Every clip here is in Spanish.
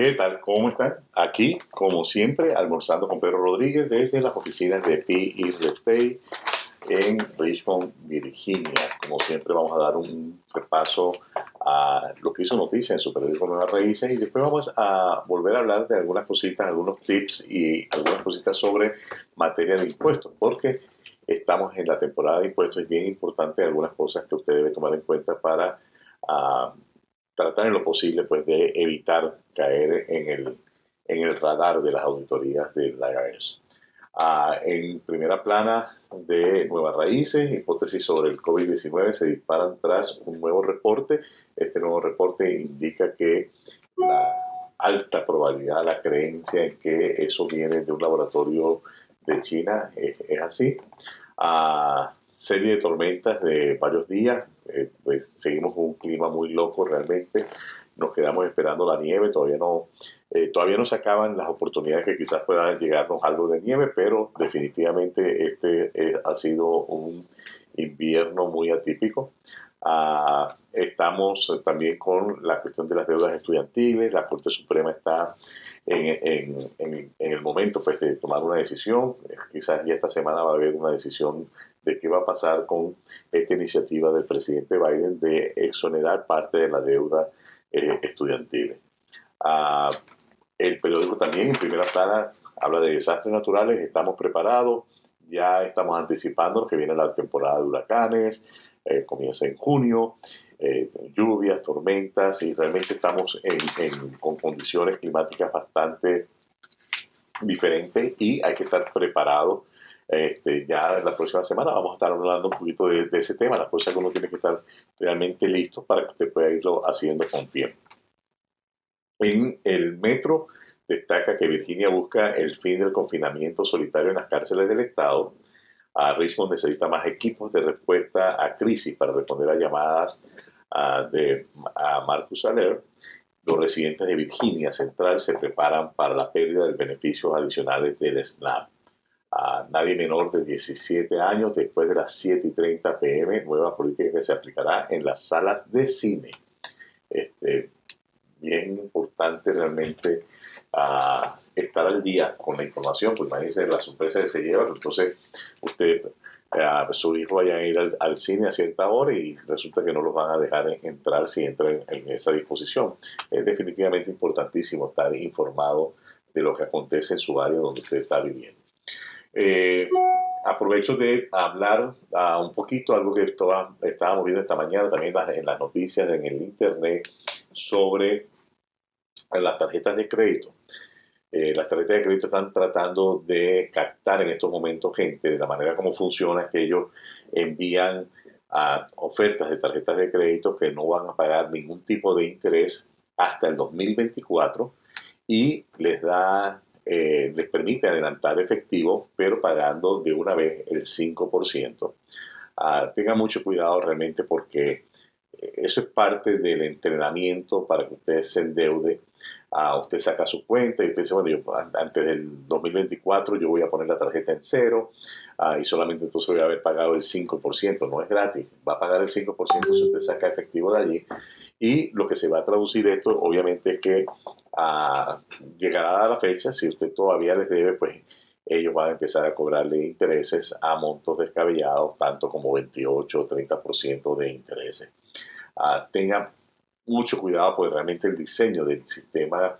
¿Qué tal? ¿Cómo están? Aquí, como siempre, almorzando con Pedro Rodríguez desde las oficinas de P. Estate en Richmond, Virginia. Como siempre, vamos a dar un repaso a lo que hizo noticia en su periódico Nuevas Raíces y después vamos a volver a hablar de algunas cositas, algunos tips y algunas cositas sobre materia de impuestos, porque estamos en la temporada de impuestos es bien importante algunas cosas que usted debe tomar en cuenta para uh, tratar en lo posible pues, de evitar caer en el, en el radar de las auditorías de la IRS. Ah, en primera plana de Nuevas Raíces, hipótesis sobre el COVID-19 se disparan tras un nuevo reporte. Este nuevo reporte indica que la alta probabilidad, la creencia en que eso viene de un laboratorio de China es, así. A serie de tormentas de varios días, eh, pues seguimos con un clima muy loco realmente. Nos quedamos esperando la nieve, todavía no, eh, todavía no se acaban las oportunidades que quizás puedan llegarnos algo de nieve, pero definitivamente este eh, ha sido un invierno muy atípico. Ah, estamos también con la cuestión de las deudas estudiantiles. La Corte Suprema está en, en, en, el momento pues, de tomar una decisión. Quizás ya esta semana va a haber una decisión de qué va a pasar con esta iniciativa del presidente Biden de exonerar parte de la deuda eh, estudiantil. Ah, el periódico también en primera plana habla de desastres naturales, estamos preparados, ya estamos anticipando que viene la temporada de huracanes, eh, comienza en junio, eh, lluvias, tormentas y realmente estamos con condiciones climáticas bastante diferentes y hay que estar preparados este, ya la próxima semana vamos a estar hablando un poquito de, ese tema, las cosas que uno tiene que estar realmente listo para que usted pueda irlo haciendo con tiempo. En el metro destaca que Virginia busca el fin del confinamiento solitario en las cárceles del Estado. A Richmond necesita más equipos de respuesta a crisis para responder a llamadas de a Marcus Aller. Los residentes de Virginia Central se preparan para la pérdida de beneficios adicionales del SNAP nadie menor de 17 años después de las 7 y 30 pm, nueva política que se aplicará en las salas de cine. Este, bien importante realmente uh, estar al día con la información, pues imagínense la sorpresa que se lleva, entonces usted, uh, su hijo vaya a ir al, cine a cierta hora y resulta que no los van a dejar entrar si entran en, en esa disposición. Es definitivamente importantísimo estar informado de lo que acontece en su área donde usted está viviendo. Eh, aprovecho de hablar uh, un poquito, algo que estábamos viendo esta mañana también en las noticias, en el internet, sobre las tarjetas de crédito. Eh, las tarjetas de crédito están tratando de captar en estos momentos gente, de la manera como funciona, que ellos envían a ofertas de tarjetas de crédito que no van a pagar ningún tipo de interés hasta el 2024 y les da eh, les permite adelantar efectivo, pero pagando de una vez el 5%. Ah, tenga mucho cuidado realmente porque eh, eso es parte del entrenamiento para que usted se endeude. Ah, usted saca su cuenta y usted dice, bueno, yo, antes del 2024 yo voy a poner la tarjeta en cero ah, y solamente entonces voy a haber pagado el 5%. No es gratis, va a pagar el 5% si usted saca efectivo de allí. Y lo que se va a traducir esto, obviamente, es que a, llegará a la fecha, si usted todavía les debe, pues ellos van a empezar a cobrarle intereses a montos descabellados, tanto como 28 o 30% de intereses. Uh, tenga mucho cuidado porque realmente el diseño del sistema,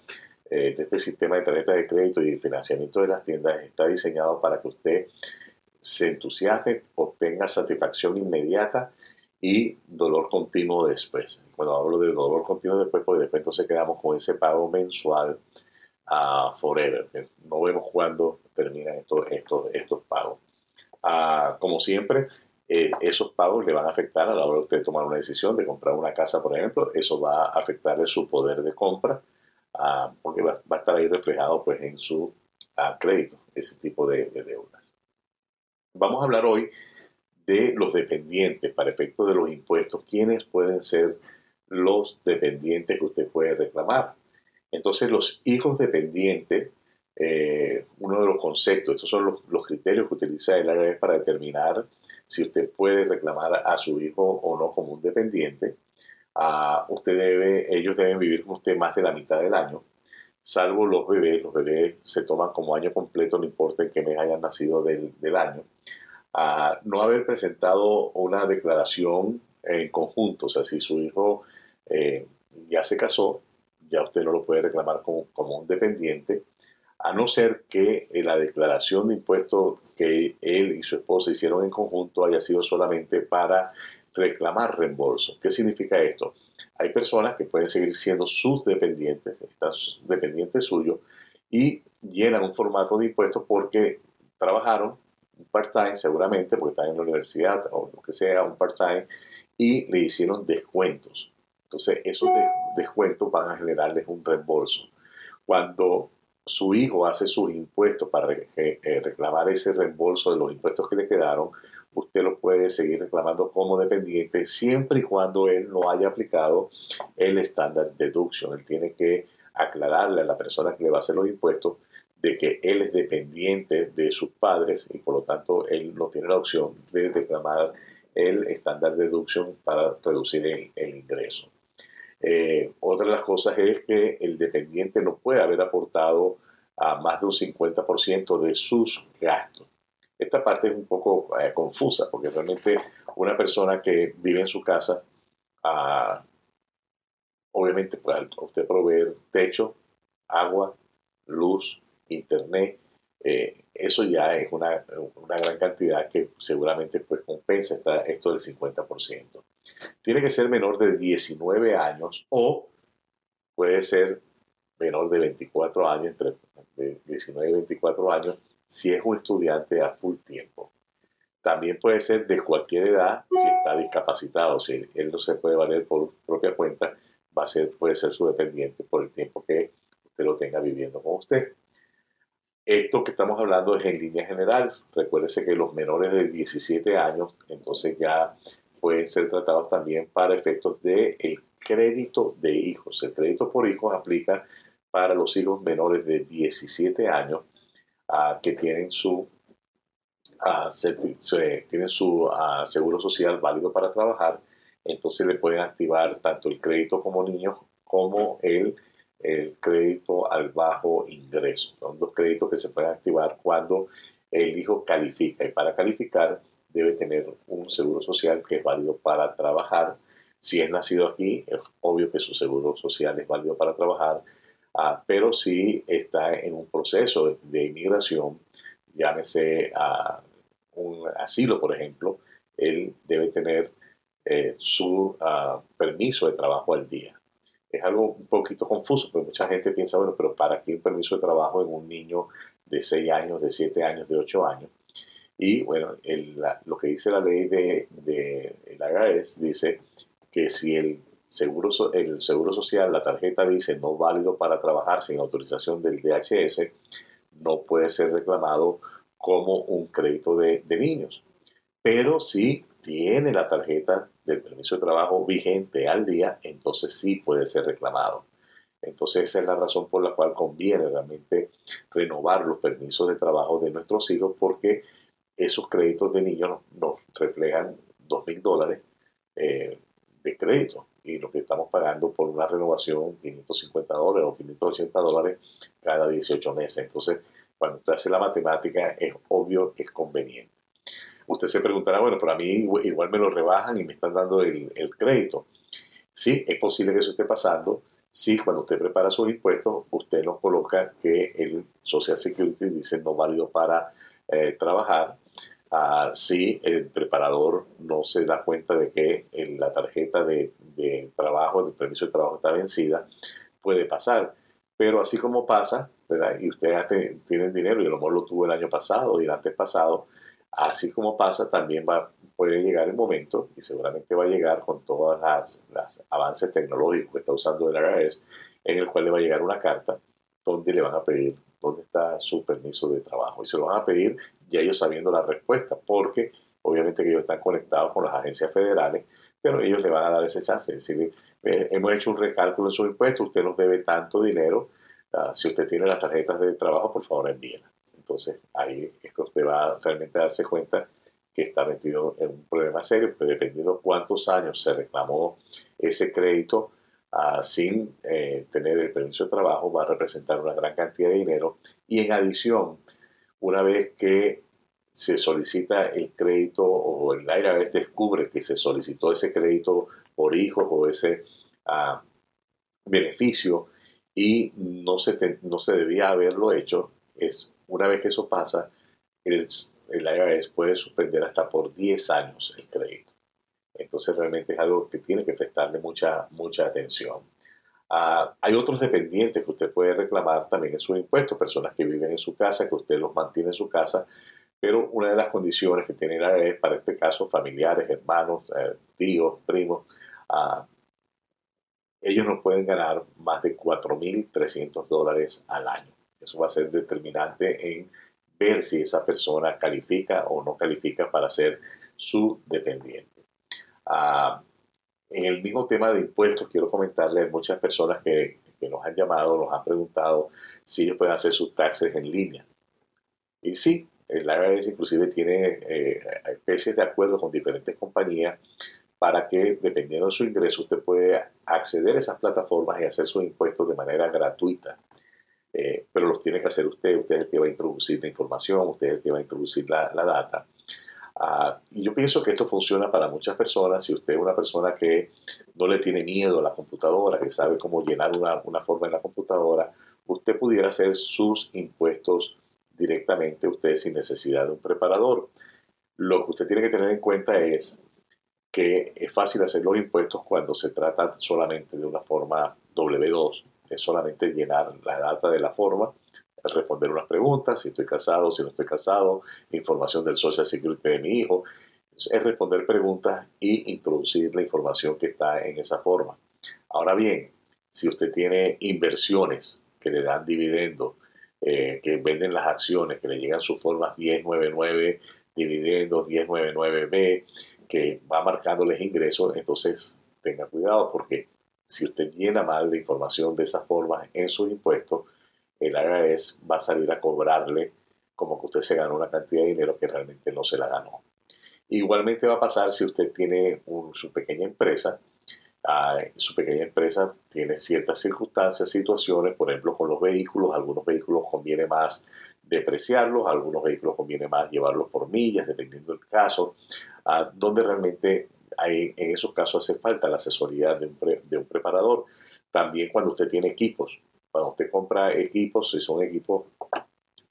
eh, de este sistema de tarjetas de crédito y financiamiento de las tiendas está diseñado para que usted se entusiasme, obtenga satisfacción inmediata y dolor continuo después. Cuando hablo de dolor continuo después, pues después entonces quedamos con ese pago mensual a forever. No vemos cuándo terminan estos, estos, estos pagos. Uh, como siempre, eh, esos pagos le van a afectar a la hora de usted tomar una decisión de comprar una casa, por ejemplo. Eso va a afectarle su poder de compra uh, porque va, a estar ahí reflejado pues, en su crédito, ese tipo de deudas. Vamos a hablar hoy de los dependientes para efecto de los impuestos, quiénes pueden ser los dependientes que usted puede reclamar. Entonces, los hijos dependientes, eh, uno de los conceptos, estos son los, criterios que utiliza el IRS para determinar si usted puede reclamar a su hijo o no como un dependiente. Uh, usted debe, ellos deben vivir con usted más de la mitad del año. salvo los bebés, los bebés se toman como año completo, no importa en qué mes hayan nacido del, año, a no haber presentado una declaración en conjunto, o sea, si su hijo eh, ya se casó, ya usted no lo puede reclamar como, como un dependiente, a no ser que eh, la declaración de impuestos que él y su esposa hicieron en conjunto haya sido solamente para reclamar reembolso. ¿Qué significa esto? Hay personas que pueden seguir siendo sus dependientes, están dependientes suyos, y llenan un formato de impuestos porque trabajaron part-time seguramente, porque están en la universidad o lo que sea, un part-time, y le hicieron descuentos. Entonces, esos descuentos van a generarles un reembolso. Cuando su hijo hace sus impuestos para eh, reclamar ese reembolso de los impuestos que le quedaron, usted lo puede seguir reclamando como dependiente siempre y cuando él no haya aplicado el estándar deduction. Él tiene que aclararle a la persona que le va a hacer los impuestos de que él es dependiente de sus padres y por lo tanto él no tiene la opción de reclamar el estándar deduction para reducir el ingreso. Eh, otra de las cosas es que el dependiente no puede haber aportado a más de un 50% de sus gastos. Esta parte es un poco eh, confusa porque realmente una persona que vive en su casa, ah, obviamente puede usted proveer techo, agua, luz, internet, eh, eso ya es una, una, gran cantidad que seguramente pues compensa esto del 50%. Tiene que ser menor de 19 años o puede ser menor de 24 años, entre 19 y 24 años, si es un estudiante a full tiempo. También puede ser de cualquier edad si está discapacitado, si él no se puede valer por propia cuenta, va a ser, puede ser su dependiente por el tiempo que usted lo tenga viviendo con usted. Esto que estamos hablando es en línea general. Recuérdese que los menores de 17 años, entonces ya pueden ser tratados también para efectos del el crédito de hijos. El crédito por hijos aplica para los hijos menores de 17 años ah, que tienen su, uh, tienen su ah, seguro social válido para trabajar. Entonces le pueden activar tanto el crédito como niños como el el crédito al bajo ingreso. Son dos créditos que se pueden activar cuando el hijo califica. Y para calificar debe tener un seguro social que es válido para trabajar. Si es nacido aquí, es obvio que su seguro social es válido para trabajar. Ah, pero si está en un proceso de, inmigración, llámese a un asilo, por ejemplo, él debe tener eh, su ah, permiso de trabajo al día es algo un poquito confuso, porque mucha gente piensa, bueno, pero ¿para qué un permiso de trabajo en un niño de 6 años, de 7 años, de 8 años? Y bueno, lo que dice la ley de, de el dice que si el seguro, el seguro social, la tarjeta dice no válido para trabajar sin autorización del DHS, no puede ser reclamado como un crédito de, de niños. Pero si tiene la tarjeta del permiso de trabajo vigente al día, entonces sí puede ser reclamado. Entonces esa es la razón por la cual conviene realmente renovar los permisos de trabajo de nuestros hijos porque esos créditos de niños nos, reflejan dos mil dólares eh, de crédito y lo que estamos pagando por una renovación 550 dólares o 580 dólares cada 18 meses. Entonces, cuando usted hace la matemática, es obvio que es conveniente. Usted se preguntará, bueno, pero a mí igual me lo rebajan y me están dando el, crédito. Sí, es posible que eso esté pasando. Sí, cuando usted prepara sus impuestos, usted nos coloca que el Social Security dice no válido para eh, trabajar. Uh, si el preparador no se da cuenta de que la tarjeta de, de trabajo, el permiso de trabajo está vencida, puede pasar. Pero así como pasa, ¿verdad? y usted tiene dinero, y a lo mejor lo tuvo el año pasado y el antes pasado, Así como pasa, también va, puede llegar el momento, y seguramente va a llegar con todos los avances tecnológicos que está usando el IRS, en el cual le va a llegar una carta donde le van a pedir dónde está su permiso de trabajo. Y se lo van a pedir ya ellos sabiendo la respuesta, porque obviamente que ellos están conectados con las agencias federales, pero ellos le van a dar ese chance. Es decir, hemos hecho un recálculo en su impuesto, usted nos debe tanto dinero, ah, si usted tiene las tarjetas de trabajo, por favor envíenlas. Entonces ahí es que usted va realmente a darse cuenta que está metido en un problema serio, pero dependiendo cuántos años se reclamó ese crédito, ah, sin eh, tener el permiso de trabajo va a representar una gran cantidad de dinero. Y en adición, una vez que se solicita el crédito o el IRS descubre que se solicitó ese crédito por hijos o ese ah, beneficio y no se, no se debía haberlo hecho, es una vez que eso pasa, el, el IRS puede suspender hasta por 10 años el crédito. Entonces realmente es algo que tiene que prestarle mucha, mucha atención. Ah, hay otros dependientes que usted puede reclamar también en sus impuestos, personas que viven en su casa, que usted los mantiene en su casa, pero una de las condiciones que tiene el IRS para este caso, familiares, hermanos, eh, tíos, primos, ah, ellos no pueden ganar más de 4.300 dólares al año. Eso va a ser determinante en ver si esa persona califica o no califica para ser su dependiente. Ah, en el mismo tema de impuestos, quiero comentarle a muchas personas que, nos han llamado, nos han preguntado si ellos pueden hacer sus taxes en línea. Y sí, el IRS inclusive tiene eh, especies de acuerdo con diferentes compañías para que, dependiendo de su ingreso, usted puede acceder a esas plataformas y hacer sus impuestos de manera gratuita. Eh, pero los tiene que hacer usted, usted es el que va a introducir la información, usted es el que va a introducir la, data. Ah, y yo pienso que esto funciona para muchas personas. Si usted es una persona que no le tiene miedo a la computadora, que sabe cómo llenar una, una forma en la computadora, usted pudiera hacer sus impuestos directamente usted sin necesidad de un preparador. Lo que usted tiene que tener en cuenta es que es fácil hacer los impuestos cuando se trata solamente de una forma W2, es solamente llenar la data de la forma, responder unas preguntas, si estoy casado, si no estoy casado, información del Social Security de mi hijo, es responder preguntas y introducir la información que está en esa forma. Ahora bien, si usted tiene inversiones que le dan dividendos, eh, que venden las acciones, que le llegan sus formas 1099, dividendos 1099B, que va marcándoles ingresos, entonces tenga cuidado porque si usted llena mal de información de esa forma en sus impuestos, el IRS va a salir a cobrarle como que usted se ganó una cantidad de dinero que realmente no se la ganó. Igualmente va a pasar si usted tiene su pequeña empresa, ah, su pequeña empresa tiene ciertas circunstancias, situaciones, por ejemplo con los vehículos, algunos vehículos conviene más depreciarlos, algunos vehículos conviene más llevarlos por millas, dependiendo del caso, ah, donde realmente en esos casos hace falta la asesoría de un, de un preparador. También cuando usted tiene equipos, cuando usted compra equipos, si son equipos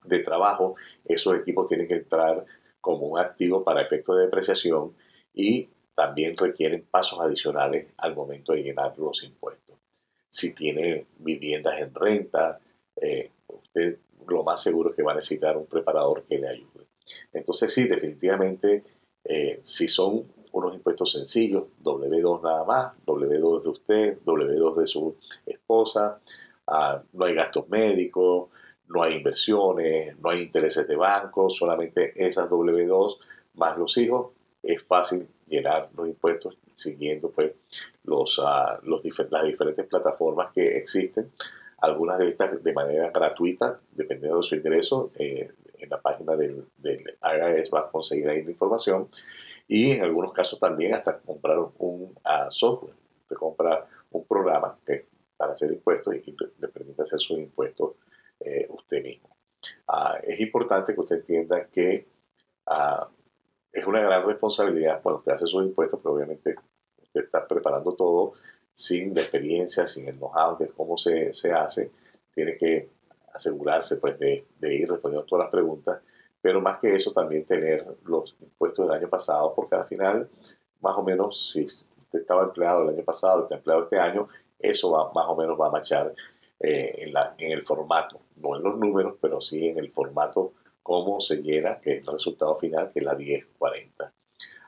de trabajo, esos equipos tienen que entrar como un activo para efecto de depreciación y también requieren pasos adicionales al momento de llenar los impuestos. Si tiene viviendas en renta, eh, usted lo más seguro es que va a necesitar un preparador que le ayude. Entonces sí, definitivamente, eh, si son unos impuestos sencillos, W2 nada más, W2 de usted, W2 de su esposa, ah, no hay gastos médicos, no hay inversiones, no hay intereses de banco, solamente esas W2 más los hijos, es fácil llenar los impuestos siguiendo pues los, los las diferentes plataformas que existen algunas de estas de manera gratuita, dependiendo de su ingreso. Eh, en la página del, del IRS va a conseguir ahí la información. Y en algunos casos también hasta comprar un uh, software. Usted compra un programa para hacer impuestos y que le permite hacer sus impuestos eh, usted mismo. Uh, es importante que usted entienda que es una gran responsabilidad cuando usted hace sus impuestos, pero obviamente usted está preparando todo sin la experiencia, sin el know-how de cómo se, se, hace, tiene que asegurarse pues, de, de, ir respondiendo todas las preguntas, pero más que eso también tener los impuestos del año pasado, porque al final, más o menos, si usted estaba empleado el año pasado, está empleado este año, eso va, más o menos va a marchar eh, en, la, en el formato, no en los números, pero sí en el formato cómo se llena, que es el resultado final, que es la 1040.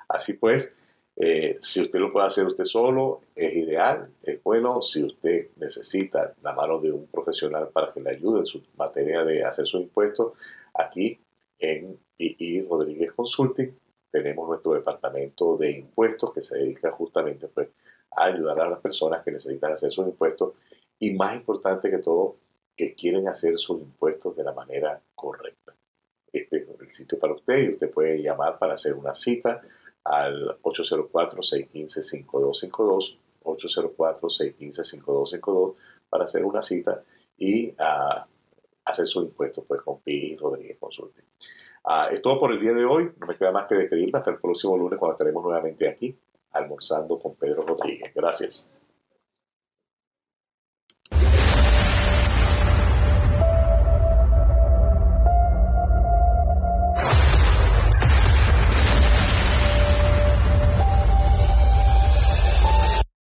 Así pues, eh, si usted lo puede hacer usted solo, es ideal, es bueno. Si usted necesita la mano de un profesional para que le ayude en su materia de hacer sus impuestos, aquí en II Rodríguez Consulting tenemos nuestro departamento de impuestos que se dedica justamente pues, a ayudar a las personas que necesitan hacer sus impuestos y más importante que todo, que quieren hacer sus impuestos de la manera correcta. Este es el sitio para usted y usted puede llamar para hacer una cita al 804-615-5252, 804-615-5252 para hacer una cita y ah, hacer su impuesto pues, con Pi Rodríguez Consulting. Ah, es todo por el día de hoy. No me queda más que despedirme hasta el próximo lunes cuando estaremos nuevamente aquí almorzando con Pedro Rodríguez. Gracias.